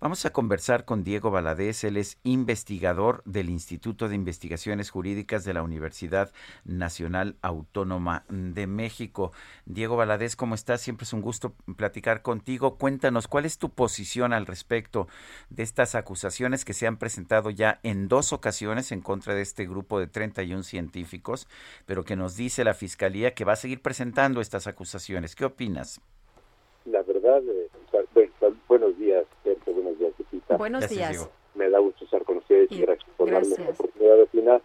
Vamos a conversar con Diego Valadez, él es investigador del Instituto de Investigaciones Jurídicas de la Universidad Nacional Autónoma de México. Diego Valadez, ¿cómo estás? Siempre es un gusto platicar contigo. Cuéntanos, ¿cuál es tu posición al respecto de estas acusaciones que se han presentado ya en dos ocasiones en contra de este grupo de 31 científicos, pero que nos dice la Fiscalía que va a seguir presentando estas acusaciones? ¿Qué opinas? Verdad, eh, buenos días, Sergio, buenos días, Lupita. Buenos días. Me da gusto estar con ustedes y, Y- gracias por darme la oportunidad de opinar.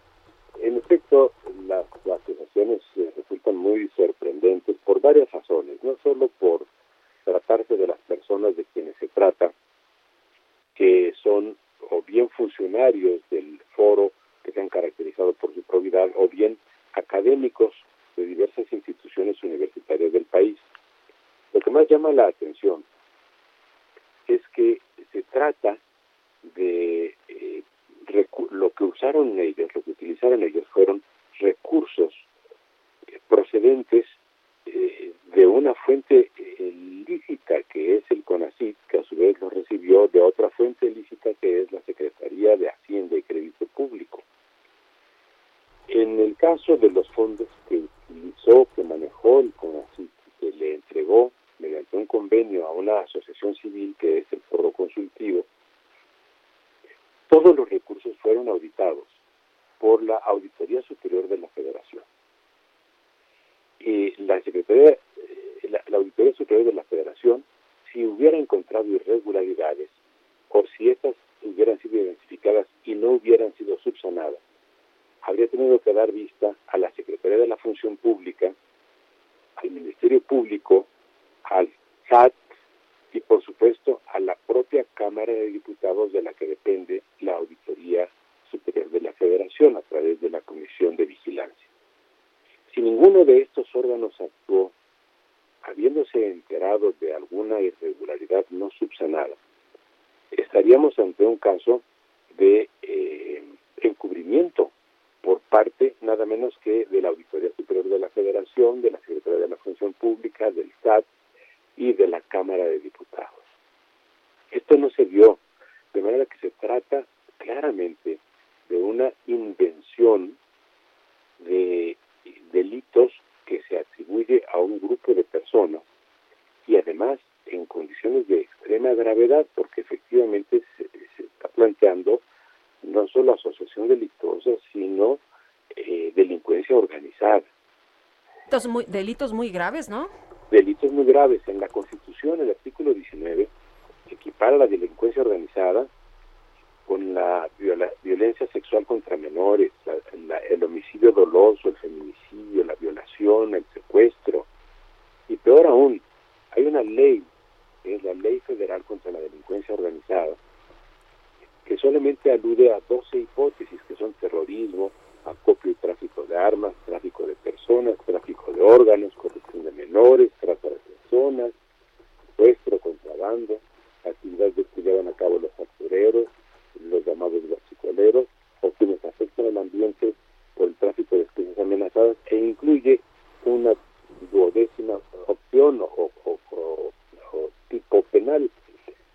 En efecto, las, las acusaciones eh, resultan muy sorprendentes por varias razones, no solo por tratarse de las personas de quienes se trata, que son o bien funcionarios del foro que se han caracterizado por su probidad, o bien académicos de diversas instituciones universitarias del país. Lo que más llama la atención es que se trata de eh, lo que usaron ellos, lo que utilizaron ellos fueron recursos eh, procedentes eh, de una fuente eh, lícita que es el CONACYT, que a su vez lo recibió de otra fuente lícita que es la Secretaría de Hacienda y Crédito Público. En el caso de los fondos que utilizó, que manejó el CONACYT, que le entregó mediante un convenio a una asociación civil que es el Foro Consultivo, todos los recursos fueron auditados por la Auditoría Superior de la Federación. Y la Secretaría, eh, la, Auditoría Superior de la Federación, si hubiera encontrado irregularidades o si estas hubieran sido identificadas y no hubieran sido subsanadas, habría tenido que dar vista a la Secretaría de la Función Pública, al Ministerio Público, al SAT y por supuesto a la propia Cámara de Diputados de la que depende la Auditoría Superior de la Federación a través de la Comisión de Vigilancia. Si ninguno de estos órganos actuó habiéndose enterado de alguna irregularidad no subsanada, estaríamos ante un caso de eh, encubrimiento por parte nada menos que de la Auditoría Superior de la Federación, de la Secretaría de la Función Pública, del SAT y de la Cámara de Diputados. Esto no se dio, de manera que se trata claramente de una invención de delitos que se atribuye a un grupo de personas y además en condiciones de extrema gravedad porque efectivamente se, está planteando no solo asociación delictuosa sino eh, delincuencia organizada Delitos muy, delitos muy graves, ¿no? Delitos muy graves. En la Constitución, el artículo 19 equipara la delincuencia organizada con la violencia sexual contra menores, la- el homicidio doloso, el feminicidio, la violación, el secuestro. Y peor aún, hay una ley, que es la Ley Federal contra la Delincuencia Organizada, que solamente alude a 12 hipótesis que son terrorismo, acopio y tráfico de armas, tráfico de personas, tráfico de órganos, corrupción de menores, trata de personas, secuestro, contrabando, actividades que llevan a cabo los factureros, los llamados guachicoleros, o quienes afectan al ambiente por el tráfico de especies amenazadas, e incluye una duodécima opción o, o- o- o- o tipo penal,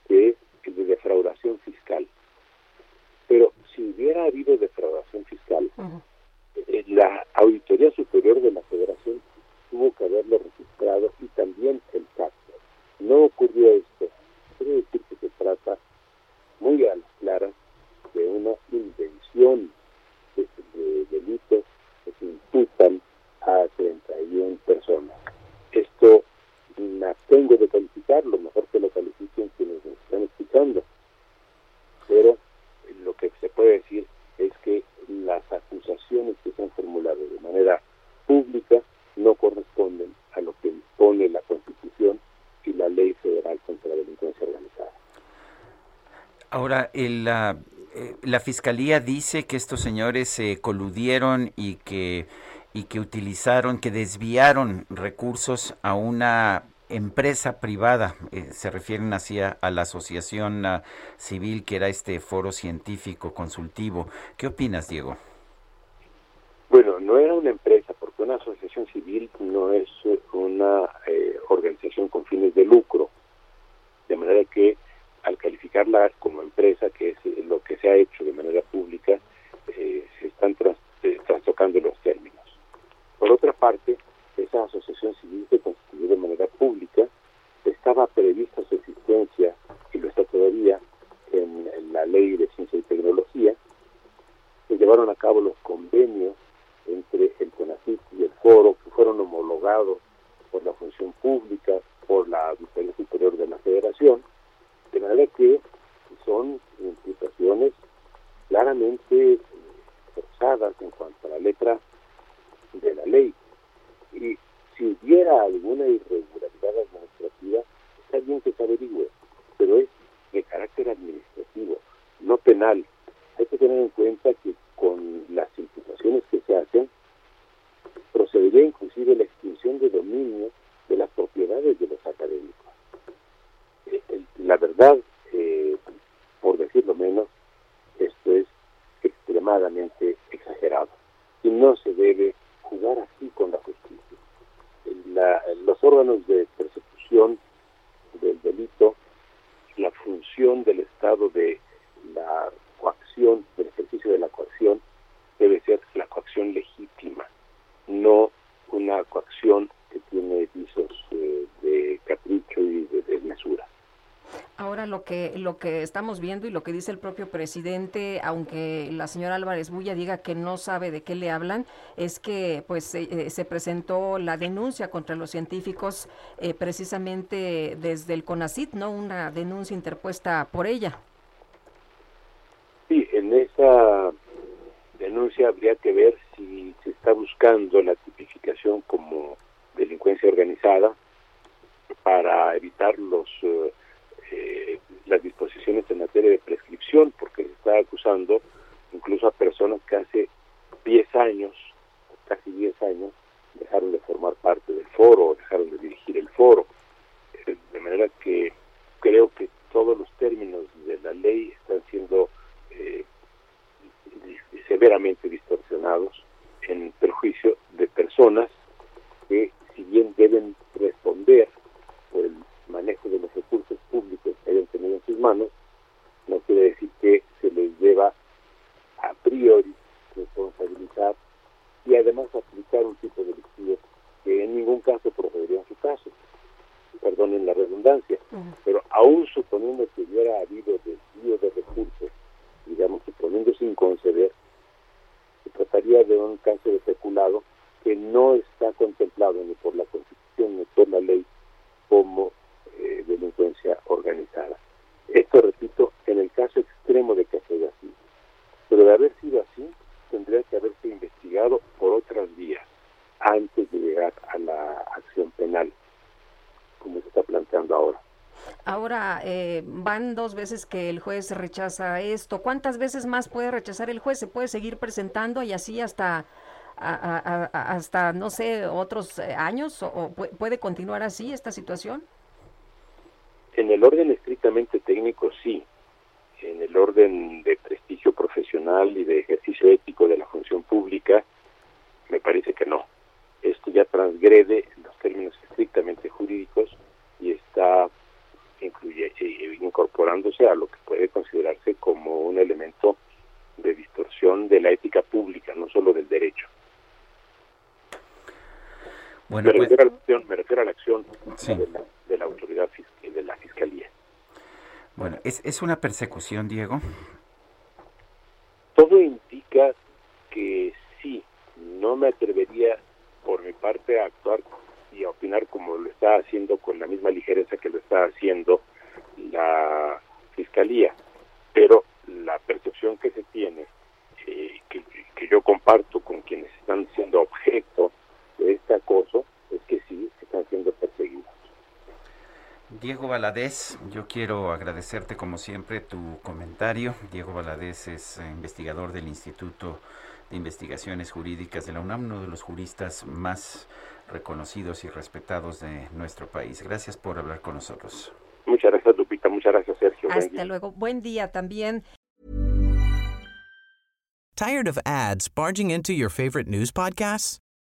que es el de defraudación fiscal. Pero si hubiera habido defraudación fiscal, eh, la Auditoría Superior de la Federación tuvo que haberlo registrado y también el SAT. No ocurrió esto. Quiere decir que se trata muy a las claras de una invención de, de delitos que se imputan a 31 personas. Esto me abstengo de calificarlo, mejor que lo califiquen quienes nos están escuchando. Pero lo que se puede decir es que las acusaciones que se han formulado de manera pública no corresponden a lo que impone la Constitución y la ley federal Estatal contra la Delincuencia Organizada. Ahora, el, la, eh, la Fiscalía dice que estos señores se coludieron y que, y que utilizaron, que desviaron recursos a una empresa privada, eh, se refieren así a, la asociación uh, civil que era este foro científico consultivo. ¿Qué opinas, Diego? Bueno, no era una empresa, porque una asociación civil no es una eh, organización con fines de lucro, de manera que al calificarla como empresa, que es lo que se ha hecho de manera pública, eh, se están tras, trastocando los términos. Por otra parte, esa asociación civil se constituyó de manera pública, estaba prevista su existencia, y lo está todavía, en, la ley de ciencia y tecnología, se llevaron a cabo los convenios entre el CONACYT y el foro, que fueron homologados por la función pública, por la Auditoría Superior de la Federación, de manera que son implicaciones claramente eh, forzadas en cuanto a la letra de la ley. Y si hubiera alguna irregularidad administrativa, está bien que se averigüe, pero es de carácter administrativo, no penal. Hay que tener en cuenta que con las imputaciones que hacen, procedería inclusive la extinción de dominio de las propiedades de los académicos. Eh, la verdad, eh, por decirlo menos, esto es extremadamente exagerado y no se debe jugar así con la justicia. los órganos de persecución del delito, la función del Estado de la coacción, del ejercicio de la coacción, debe ser la coacción legítima, no una coacción que tiene visos eh, de capricho y de desmesura. Ahora lo que lo que estamos viendo y lo que dice el propio presidente, aunque la señora Álvarez Bulla diga que no sabe de qué le hablan, es que pues eh, se presentó la denuncia contra los científicos eh, precisamente desde el CONACIT, no una denuncia interpuesta por ella. Sí, en esa denuncia habría que ver si se está buscando la tipificación como delincuencia organizada para evitar los eh, eh, las disposiciones en materia de prescripción, porque se está acusando incluso a personas que hace 10 años, casi 10 años, dejaron de formar parte del foro, dejaron de dirigir el foro. Eh, de manera que creo que todos los términos de la ley están siendo eh, severamente distorsionados en perjuicio de personas que, si bien deben responder por el manejo de los recursos públicos que hayan tenido en sus manos, no quiere decir que se les deba a priori responsabilizar y además aplicar un tipo de delictivo que en ningún caso procedería en su caso. Perdonen la redundancia, pero aún suponiendo que hubiera habido desvío de recursos, digamos, suponiendo sin conceder, se trataría de un caso de peculado que no está contemplado ni por la Constitución ni por la ley como eh, delincuencia organizada. Esto, repito, en el caso extremo de que sea así. Pero de haber sido así, tendría que haberse investigado por otras vías antes de llegar a la acción penal, como se está planteando ahora. Ahora eh, van dos veces que el juez rechaza esto. ¿Cuántas veces más puede rechazar el juez? ¿Se puede seguir presentando y así hasta, hasta no sé, otros eh, años? ¿O puede continuar así esta situación? En el orden estrictamente técnico, sí. En el orden de prestigio profesional y de ejercicio ético de la función pública, me parece que no. Esto ya transgrede los términos estrictamente jurídicos y está incluye, eh, incorporándose a lo que puede considerarse como un elemento de distorsión de la ética pública, no solo del derecho. Bueno, me, pues refiero a la acción, me refiero a la acción de, la, de la autoridad fiscal de la Fiscalía. Bueno, ¿es, ¿es una persecución, Diego? Todo indica que sí. No me atrevería, por mi parte, a actuar y a opinar como lo está haciendo con la misma ligereza que lo está haciendo la Fiscalía. Pero la percepción que se tiene, eh, que, que yo comparto con quienes están siendo objeto de este acoso, es que sí, están siendo perseguidos. Diego Valadez, yo quiero agradecerte como siempre tu comentario. Diego Valadez es investigador del Instituto de Investigaciones Jurídicas de la UNAM, uno de los juristas más reconocidos y respetados de nuestro país. Gracias por hablar con nosotros. Muchas gracias, Lupita. Muchas gracias, Sergio. Hasta luego. Buen día también. Tired of ads barging into your favorite news podcasts?